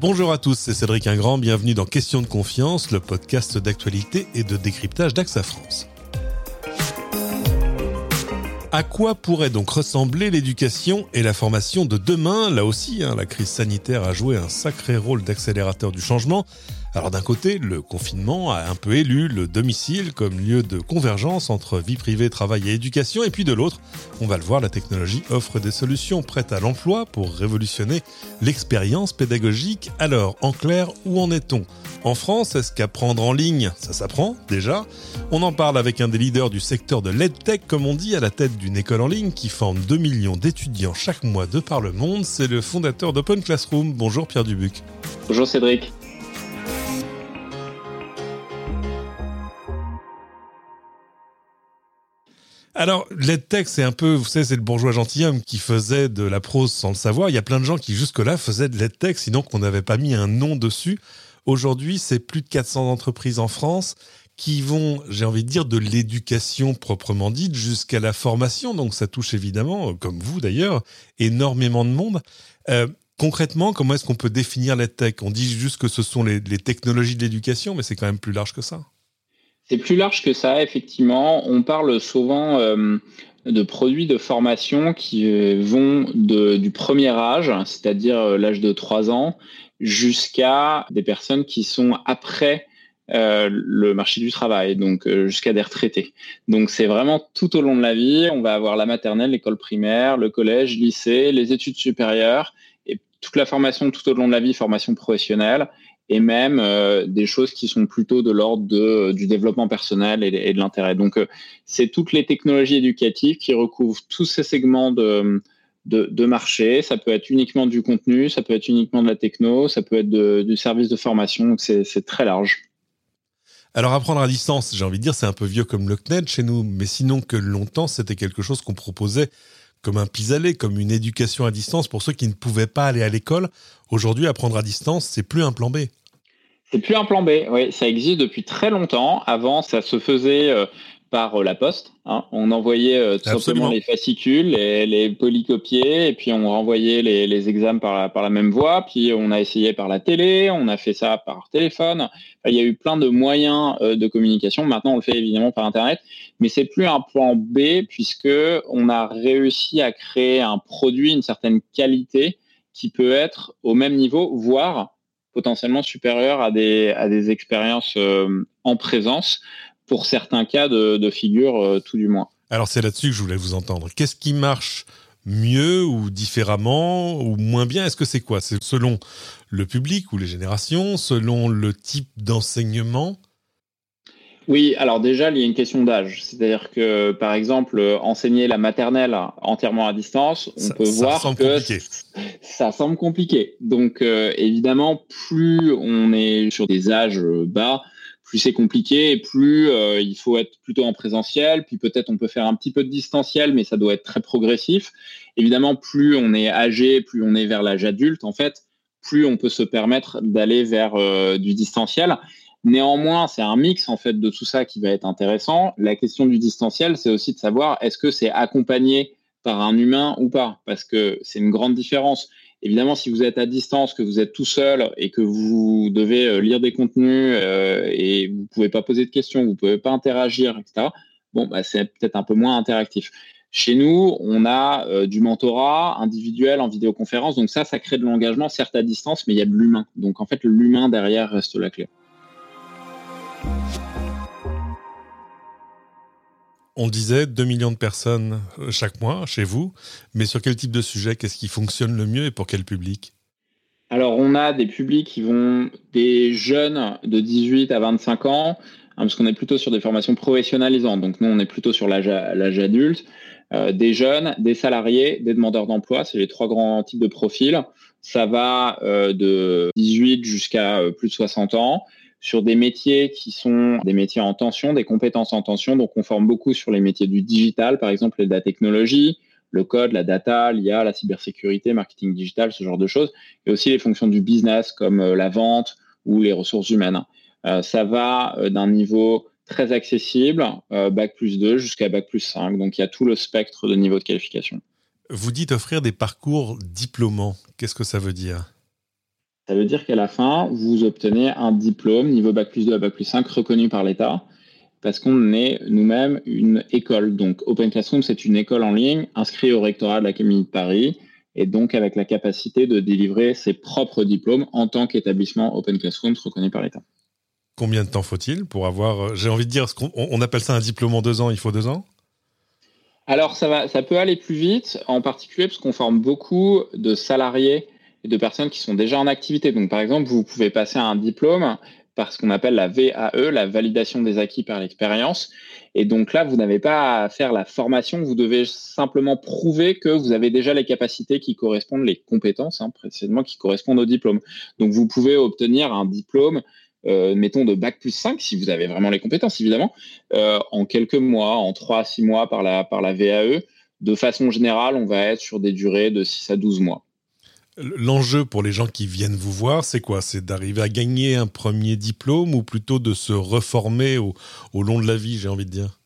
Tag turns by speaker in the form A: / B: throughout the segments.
A: Bonjour à tous, c'est Cédric Ingrand, bienvenue dans Question de confiance, le podcast d'actualité et de décryptage d'AXA France. À quoi pourrait donc ressembler l'éducation et la formation de demain? Là aussi, hein, la crise sanitaire a joué un sacré rôle d'accélérateur du changement. Alors d'un côté, le confinement a un peu élu le domicile comme lieu de convergence entre vie privée, travail et éducation, et puis de l'autre, on va le voir, la technologie offre des solutions prêtes à l'emploi pour révolutionner l'expérience pédagogique. Alors, en clair, où en est-on? En France, est-ce qu'apprendre en ligne, ça s'apprend déjà? On en parle avec un des leaders du secteur de l'EdTech, comme on dit, à la tête d'une école en ligne qui forme 2 millions d'étudiants chaque mois de par le monde. C'est le fondateur d'Open Classroom. Bonjour Pierre Dubuc.
B: Bonjour Cédric.
A: Alors, l'EdTech, c'est un peu, vous savez, c'est le bourgeois gentilhomme qui faisait de la prose sans le savoir. Il y a plein de gens qui, jusque-là, faisaient de l'EdTech, sinon qu'on n'avait pas mis un nom dessus. Aujourd'hui, c'est plus de 400 entreprises en France qui vont, j'ai envie de dire, de l'éducation proprement dite jusqu'à la formation. Donc, ça touche évidemment, comme vous d'ailleurs, énormément de monde. Euh, concrètement, comment est-ce qu'on peut définir l'EdTech On dit juste que ce sont les technologies de l'éducation, mais c'est quand même plus large que ça.
B: C'est plus large que ça, effectivement. On parle souvent euh, de produits de formation qui euh, vont du premier âge, c'est-à-dire euh, l'âge de 3 ans, jusqu'à des personnes qui sont après le marché du travail, donc jusqu'à des retraités. Donc c'est vraiment tout au long de la vie. On va avoir la maternelle, l'école primaire, le collège, lycée, les études supérieures et toute la formation tout au long de la vie, formation professionnelle et même euh, des choses qui sont plutôt de l'ordre de, du développement personnel et, de l'intérêt. Donc, euh, c'est toutes les technologies éducatives qui recouvrent tous ces segments de, de, marché. Ça peut être uniquement du contenu, ça peut être uniquement de la techno, ça peut être du service de formation. Donc, c'est très large.
A: Alors apprendre à distance, j'ai envie de dire, c'est un peu vieux comme le CNED chez nous, mais sinon que longtemps, c'était quelque chose qu'on proposait comme un pis-aller, comme une éducation à distance pour ceux qui ne pouvaient pas aller à l'école. Aujourd'hui, apprendre à distance, c'est plus un plan B.
B: C'est plus un plan B, oui, ça existe depuis très longtemps. Avant, ça se faisait euh, par euh, la poste. Hein. On envoyait euh, tout simplement les fascicules, les, les, polycopiés, et puis on renvoyait les, les examens par la, par la même voie. Puis on a essayé par la télé, on a fait ça par téléphone. il y a eu plein de moyens de communication. Maintenant, on le fait évidemment par Internet, mais c'est plus un plan B puisque on a réussi à créer un produit, une certaine qualité qui peut être au même niveau, voire potentiellement supérieur à des, à des expériences euh, en présence, pour certains cas de, de figure, euh, tout du moins.
A: Alors c'est là-dessus que je voulais vous entendre. Qu'est-ce qui marche mieux ou différemment ou moins bien? Est-ce que c'est quoi? C'est selon le public ou les générations, selon le type d'enseignement?
B: Oui, alors déjà, il y a une question d'âge. C'est-à-dire que, par exemple, enseigner la maternelle entièrement à distance, on peut voir que ça semble compliqué. Donc, euh, évidemment, plus on est sur des âges bas, plus c'est compliqué et plus euh, il faut être plutôt en présentiel. Puis peut-être on peut faire un petit peu de distanciel, mais ça doit être très progressif. Évidemment, plus on est âgé, plus on est vers l'âge adulte, en fait, plus on peut se permettre d'aller vers euh, du distanciel. Néanmoins, c'est un mix en fait de tout ça qui va être intéressant. La question du distanciel, c'est aussi de savoir est-ce que c'est accompagné par un humain ou pas, parce que c'est une grande différence. Évidemment, si vous êtes à distance, que vous êtes tout seul et que vous devez euh, lire des contenus euh, et vous pouvez pas poser de questions, vous pouvez pas interagir, etc. Bon, bah, c'est peut-être un peu moins interactif. Chez nous, on a euh, du mentorat individuel en vidéoconférence, donc ça, ça crée de l'engagement, certes à distance, mais il y a de l'humain. Donc en fait, l'humain derrière reste la clé.
A: On disait 2 millions de personnes euh, chaque mois chez vous, mais sur quel type de sujet, qu'est-ce qui fonctionne le mieux et pour quel public?
B: Alors, on a des publics qui vont des jeunes de 18 à 25 ans, hein, parce qu'on est plutôt sur des formations professionnalisantes. Donc, nous, on est plutôt sur l'âge adulte. Euh, des jeunes, des salariés, des demandeurs d'emploi, c'est les trois grands types de profils. Ça va euh, de 18 jusqu'à plus de 60 ans sur des métiers qui sont des métiers en tension, des compétences en tension. Donc, on forme beaucoup sur les métiers du digital, par exemple, la technologie, le code, la data, l'IA, la cybersécurité, marketing digital, ce genre de choses. Et aussi les fonctions du business comme euh, la vente ou les ressources humaines. Euh, ça va euh, d'un niveau très accessible, Bac plus 2 jusqu'à Bac plus 5. Donc, il y a tout le spectre de niveau de qualification.
A: Vous dites offrir des parcours diplômants. Qu'est-ce que ça veut dire?
B: Ça veut dire qu'à la fin, vous obtenez un diplôme niveau Bac plus 2 à Bac plus 5 reconnu par l'État parce qu'on est nous-mêmes une école. Donc Open Classroom, c'est une école en ligne inscrite au rectorat de l'Académie de Paris et donc avec la capacité de délivrer ses propres diplômes en tant qu'établissement Open Classroom reconnu par l'État.
A: Combien de temps faut-il pour avoir, euh, j'ai envie de dire, on appelle ça un diplôme en deux ans, il faut deux ans?
B: Alors ça, va, ça peut aller plus vite, en particulier parce qu'on forme beaucoup de salariés de personnes qui sont déjà en activité. Donc par exemple, vous pouvez passer un diplôme par ce qu'on appelle la VAE, la validation des acquis par l'expérience. Et donc là, vous n'avez pas à faire la formation, vous devez simplement prouver que vous avez déjà les capacités qui correspondent, les compétences hein, précisément qui correspondent au diplôme. Donc vous pouvez obtenir un diplôme, euh, mettons de bac plus 5, si vous avez vraiment les compétences évidemment, euh, en quelques mois, en 3 à 6 mois par la, par la VAE. De façon générale, on va être sur des durées de 6 à 12 mois.
A: L'enjeu pour les gens qui viennent vous voir, c'est quoi? C'est d'arriver à gagner un premier diplôme ou plutôt de se reformer au, long de la vie, j'ai envie de dire?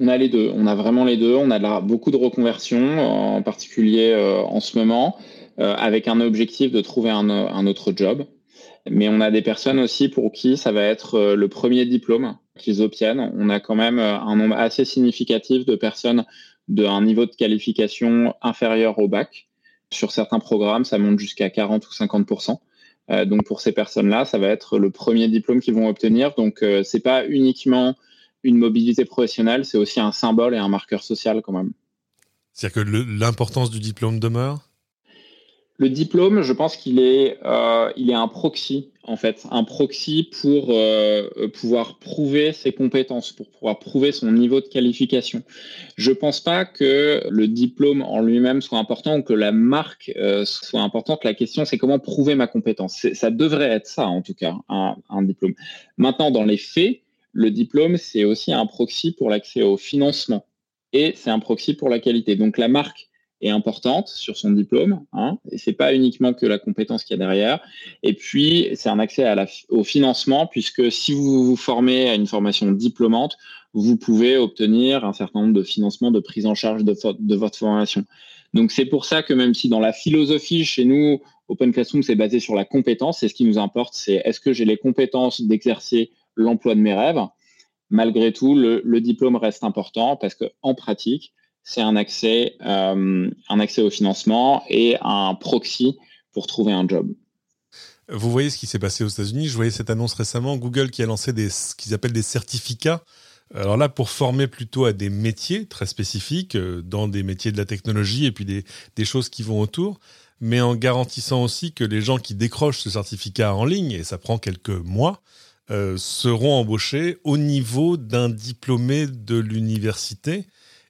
B: On a les deux. On a vraiment les deux. On a beaucoup de reconversions, en particulier euh, en ce moment, euh, avec un objectif de trouver un, autre job. Mais on a des personnes aussi pour qui ça va être euh, le premier diplôme qu'ils obtiennent. On a quand même un nombre assez significatif de personnes d'un niveau de qualification inférieur au bac sur certains programmes, ça monte jusqu'à 40 ou 50% euh, donc pour ces personnes-là, ça va être le premier diplôme qu'ils vont obtenir. Donc euh, c'est pas uniquement une mobilité professionnelle, c'est aussi un symbole et un marqueur social quand même.
A: C'est-à-dire que l'importance du diplôme demeure?
B: Le diplôme, je pense qu'il est, euh, il est un proxy, en fait, un proxy pour euh, pouvoir prouver ses compétences, pour pouvoir prouver son niveau de qualification. Je ne pense pas que le diplôme en lui-même soit important ou que la marque euh, soit importante. La question, c'est comment prouver ma compétence. Ça devrait être ça, en tout cas, un diplôme. Maintenant, dans les faits, le diplôme, c'est aussi un proxy pour l'accès au financement et c'est un proxy pour la qualité. Donc la marque est importante sur son diplôme. Hein, et c'est pas uniquement que la compétence qu'il y a derrière. Et puis, c'est un accès au financement, puisque si vous vous formez à une formation diplômante, vous pouvez obtenir un certain nombre de financements de prise en charge de, votre formation. Donc, c'est pour ça que même si dans la philosophie, chez nous, Open Classroom, c'est basé sur la compétence, et ce qui nous importe, c'est est-ce que j'ai les compétences d'exercer l'emploi de mes rêves? Malgré tout, le diplôme reste important parce qu'en pratique, c'est un accès, euh, un accès au financement et un proxy pour trouver un job.
A: Vous voyez ce qui s'est passé aux États-Unis. Je voyais cette annonce récemment. Google qui a lancé des, ce qu'ils appellent des certificats. Alors là, pour former plutôt à des métiers très spécifiques, euh, dans des métiers de la technologie et puis des, choses qui vont autour, mais en garantissant aussi que les gens qui décrochent ce certificat en ligne, et ça prend quelques mois, euh, seront embauchés au niveau d'un diplômé de l'université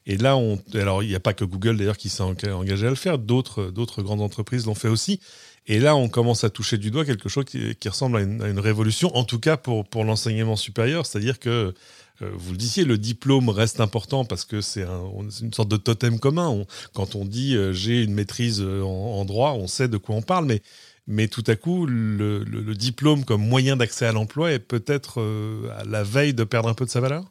A: et là, alors il n'y a pas que Google d'ailleurs qui s'est engagé à le faire, d'autres, d'autres grandes entreprises l'ont fait aussi. Et là, on commence à toucher du doigt quelque chose qui, ressemble à une, révolution, en tout cas pour, pour l'enseignement supérieur, c'est-à-dire que euh, vous le disiez, le diplôme reste important parce que c'est une sorte de totem commun. quand on dit euh, j'ai une maîtrise euh, en, droit, on sait de quoi on parle, mais, mais tout à coup, le, diplôme comme moyen d'accès à l'emploi est peut-être à la veille de perdre un peu de sa valeur?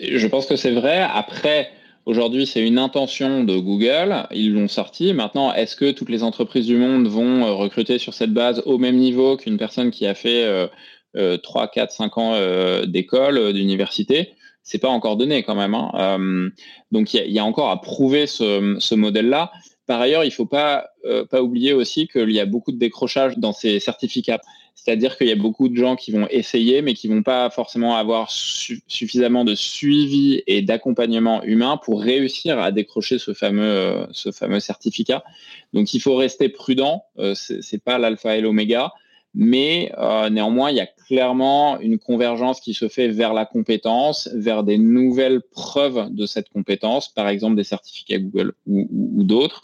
B: Je pense que c'est vrai. Après, Aujourd'hui, c'est une intention de Google. Ils l'ont sorti. Maintenant, est-ce que toutes les entreprises du monde vont euh, recruter sur cette base au même niveau qu'une personne qui a fait 3, 4, 5 ans euh, d'école, euh, d'université? C'est pas encore donné quand même. Hein. donc, il y, a encore à prouver ce, modèle-là. Par ailleurs, il ne faut pas, pas oublier aussi qu'il y a beaucoup de décrochage dans ces certificats. C'est-à-dire qu'il y a beaucoup de gens qui vont essayer, mais qui vont pas forcément avoir suffisamment de suivi et d'accompagnement humain pour réussir à décrocher ce fameux, euh, ce fameux certificat. Donc, il faut rester prudent. Euh, c'est pas l'alpha et l'oméga, mais euh, néanmoins, il y a clairement une convergence qui se fait vers la compétence, vers des nouvelles preuves de cette compétence, par exemple des certificats Google ou, d'autres,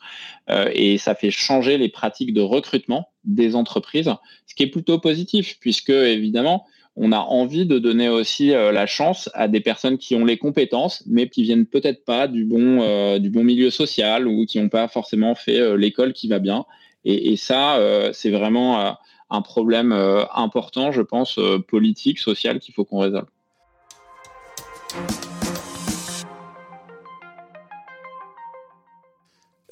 B: et ça fait changer les pratiques de recrutement des entreprises, ce qui est plutôt positif, puisque évidemment, on a envie de donner aussi euh, la chance à des personnes qui ont les compétences, mais qui viennent peut-être pas du bon, euh, du bon milieu social ou qui n'ont pas forcément fait euh, l'école qui va bien. Et, ça, c'est vraiment un problème important, je pense, politique, social, qu'il faut qu'on résolve.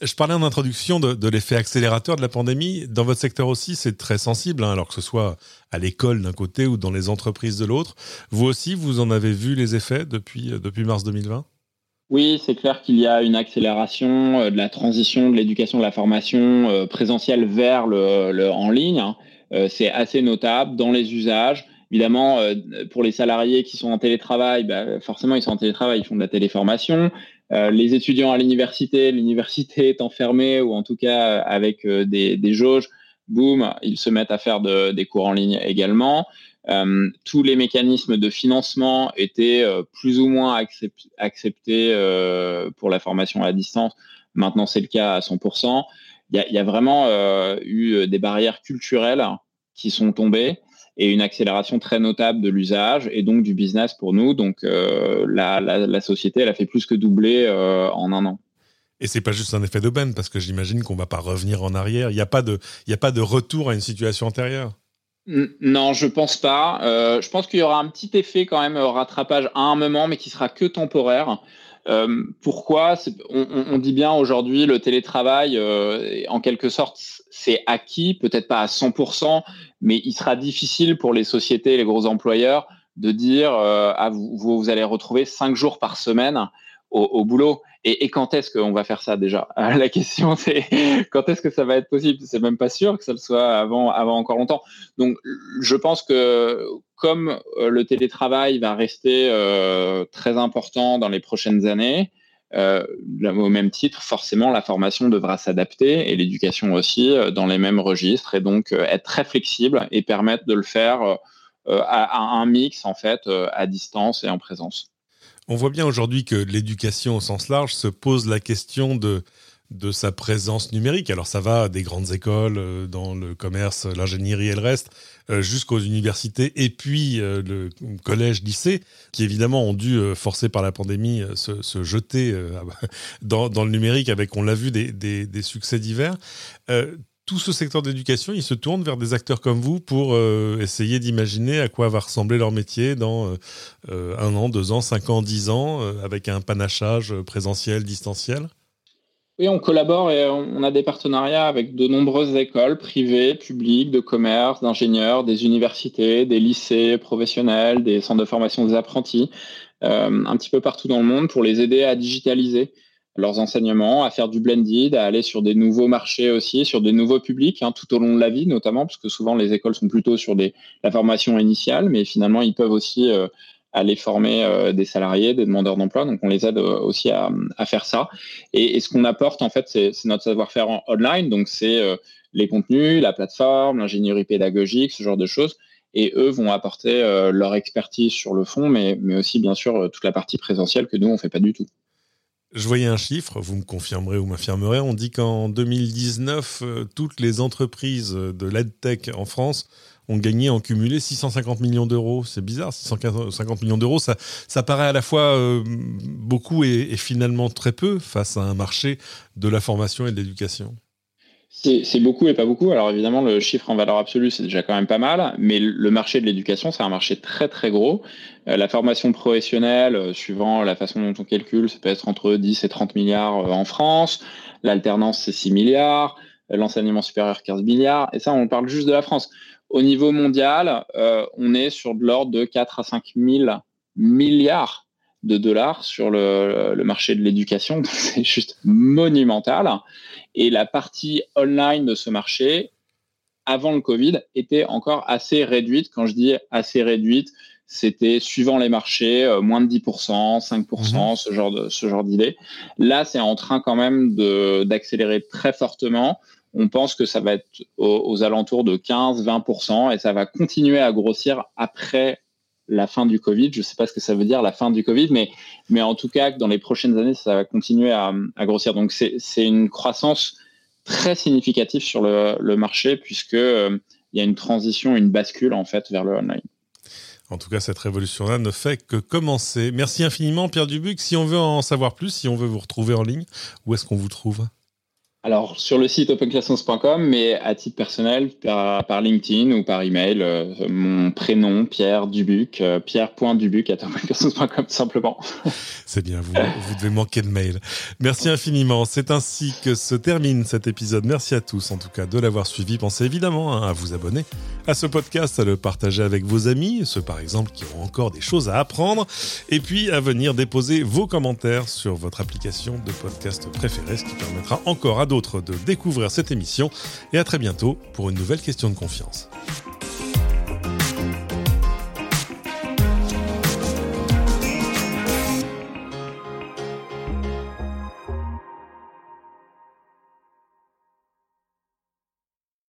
A: Je parlais en introduction de, l'effet accélérateur de la pandémie. Dans votre secteur aussi, c'est très sensible, hein, alors que ce soit à l'école d'un côté ou dans les entreprises de l'autre. Vous aussi, vous en avez vu les effets depuis, euh, depuis mars 2020
B: oui, c'est clair qu'il y a une accélération euh, de la transition de l'éducation, de la formation euh, présentielle vers le, en ligne. Hein. c'est assez notable dans les usages. Évidemment, pour les salariés qui sont en télétravail, bah, forcément, ils sont en télétravail, ils font de la téléformation. Euh, les étudiants à l'université, l'université est enfermée ou en tout cas euh, avec euh, des, jauges, boum, ils se mettent à faire des cours en ligne également. Tous les mécanismes de financement étaient plus ou moins acceptés pour la formation à distance. Maintenant, c'est le cas à 100%. Il y a, vraiment eu des barrières culturelles qui sont tombées et une accélération très notable de l'usage et donc du business pour nous. Donc euh, la, société, elle a fait plus que doubler euh, en un an.
A: Et c'est pas juste un effet d'aubaine, parce que j'imagine qu'on va pas revenir en arrière. Il n'y a pas de retour à une situation antérieure.
B: Non, je pense pas. Euh, je pense qu'il y aura un petit effet quand même rattrapage à un moment, mais qui sera que temporaire. pourquoi? On, dit bien aujourd'hui le télétravail, en quelque sorte, c'est acquis, peut-être pas à 100%, mais il sera difficile pour les sociétés, les gros employeurs, de dire euh, ah, vous, vous, allez retrouver cinq jours par semaine au, boulot. Et, quand est-ce qu'on va faire ça déjà? La question c'est quand est-ce que ça va être possible? C'est même pas sûr que ça le soit avant, avant encore longtemps. Donc je pense que comme euh, le télétravail va rester euh, très important dans les prochaines années, euh, au même titre, forcément, la formation devra s'adapter et l'éducation aussi dans les mêmes registres et donc être très flexible et permettre de le faire à, un mix en fait à distance et en présence.
A: On voit bien aujourd'hui que l'éducation au sens large se pose la question de de sa présence numérique. Alors ça va des grandes écoles euh, dans le commerce, l'ingénierie et le reste, euh, jusqu'aux universités et puis euh, le collège, lycée, qui évidemment ont dû, forcer par la pandémie, se, jeter dans, le numérique avec, on l'a vu, des, des, succès divers. Tout ce secteur d'éducation, il se tourne vers des acteurs comme vous pour essayer d'imaginer à quoi va ressembler leur métier dans un an, deux ans, cinq ans, dix ans, avec un panachage présentiel, distanciel?
B: Oui, on collabore et on a des partenariats avec de nombreuses écoles privées, publiques, de commerce, d'ingénieurs, des universités, des lycées professionnels, des centres de formation des apprentis, euh, un petit peu partout dans le monde pour les aider à digitaliser leurs enseignements, à faire du blended, à aller sur des nouveaux marchés aussi, sur des nouveaux publics, hein, tout au long de la vie notamment, parce que souvent les écoles sont plutôt sur des, la formation initiale, mais finalement ils peuvent aussi euh, aller former euh, des salariés, des demandeurs d'emploi. Donc, on les aide euh, aussi à, faire ça. Et, ce qu'on apporte, en fait, c'est notre savoir-faire en online. Donc, c'est les contenus, la plateforme, l'ingénierie pédagogique, ce genre de choses. Et eux vont apporter leur expertise sur le fond, mais, mais aussi, bien sûr, toute la partie présentielle que nous, on fait pas du tout.
A: Je voyais un chiffre, vous me confirmerez ou m'affirmerez, on dit qu'en 2019, toutes les entreprises de l'EdTech en France ont gagné en cumulé 650 millions d'euros. C'est bizarre, 650 millions d'euros, ça, ça paraît à la fois euh, beaucoup et, finalement très peu face à un marché de la formation et de l'éducation.
B: C'est beaucoup et pas beaucoup. Alors évidemment, le chiffre en valeur absolue, c'est déjà quand même pas mal, mais le marché de l'éducation, c'est un marché très très gros. Euh, la formation professionnelle, euh, suivant la façon dont on calcule, ça peut être entre 10 et 30 milliards en France. L'alternance, c'est 6 milliards. L'enseignement supérieur, 15 milliards. Et ça, on parle juste de la France. Au niveau mondial, euh, on est sur de l'ordre de 4 à 5 000 milliards de dollars sur le, marché de l'éducation. C'est juste monumental. Et la partie online de ce marché, avant le Covid, était encore assez réduite. Quand je dis assez réduite, c'était suivant les marchés, euh, moins de 10%, 5%, mhm. ce genre de ce genre d'idée. Là, c'est en train quand même d'accélérer très fortement on pense que ça va être aux, alentours de 15-20% et ça va continuer à grossir après la fin du Covid. Je ne sais pas ce que ça veut dire la fin du Covid, mais, mais en tout cas, dans les prochaines années, ça va continuer à, grossir. Donc c'est une croissance très significative sur le, marché puisque euh, il y a une transition, une bascule en fait vers le online.
A: En tout cas, cette révolution-là ne fait que commencer. Merci infiniment, Pierre Dubuc. Si on veut en savoir plus, si on veut vous retrouver en ligne, où est-ce qu'on vous trouve?
B: Alors, sur le site openclassons.com, mais à titre personnel, par, LinkedIn ou par email, euh, mon prénom, Pierre Dubuc, euh, pierre.dubuc à openclassons.com, simplement.
A: C'est bien, vous, vous devez manquer de mail. Merci infiniment. C'est ainsi que se termine cet épisode. Merci à tous, en tout cas, de l'avoir suivi. Pensez évidemment hein, à vous abonner à ce podcast, à le partager avec vos amis, ceux par exemple qui ont encore des choses à apprendre, et puis à venir déposer vos commentaires sur votre application de podcast préférée, ce qui permettra encore à d'autres de découvrir cette émission. Et à très bientôt pour une nouvelle question de confiance.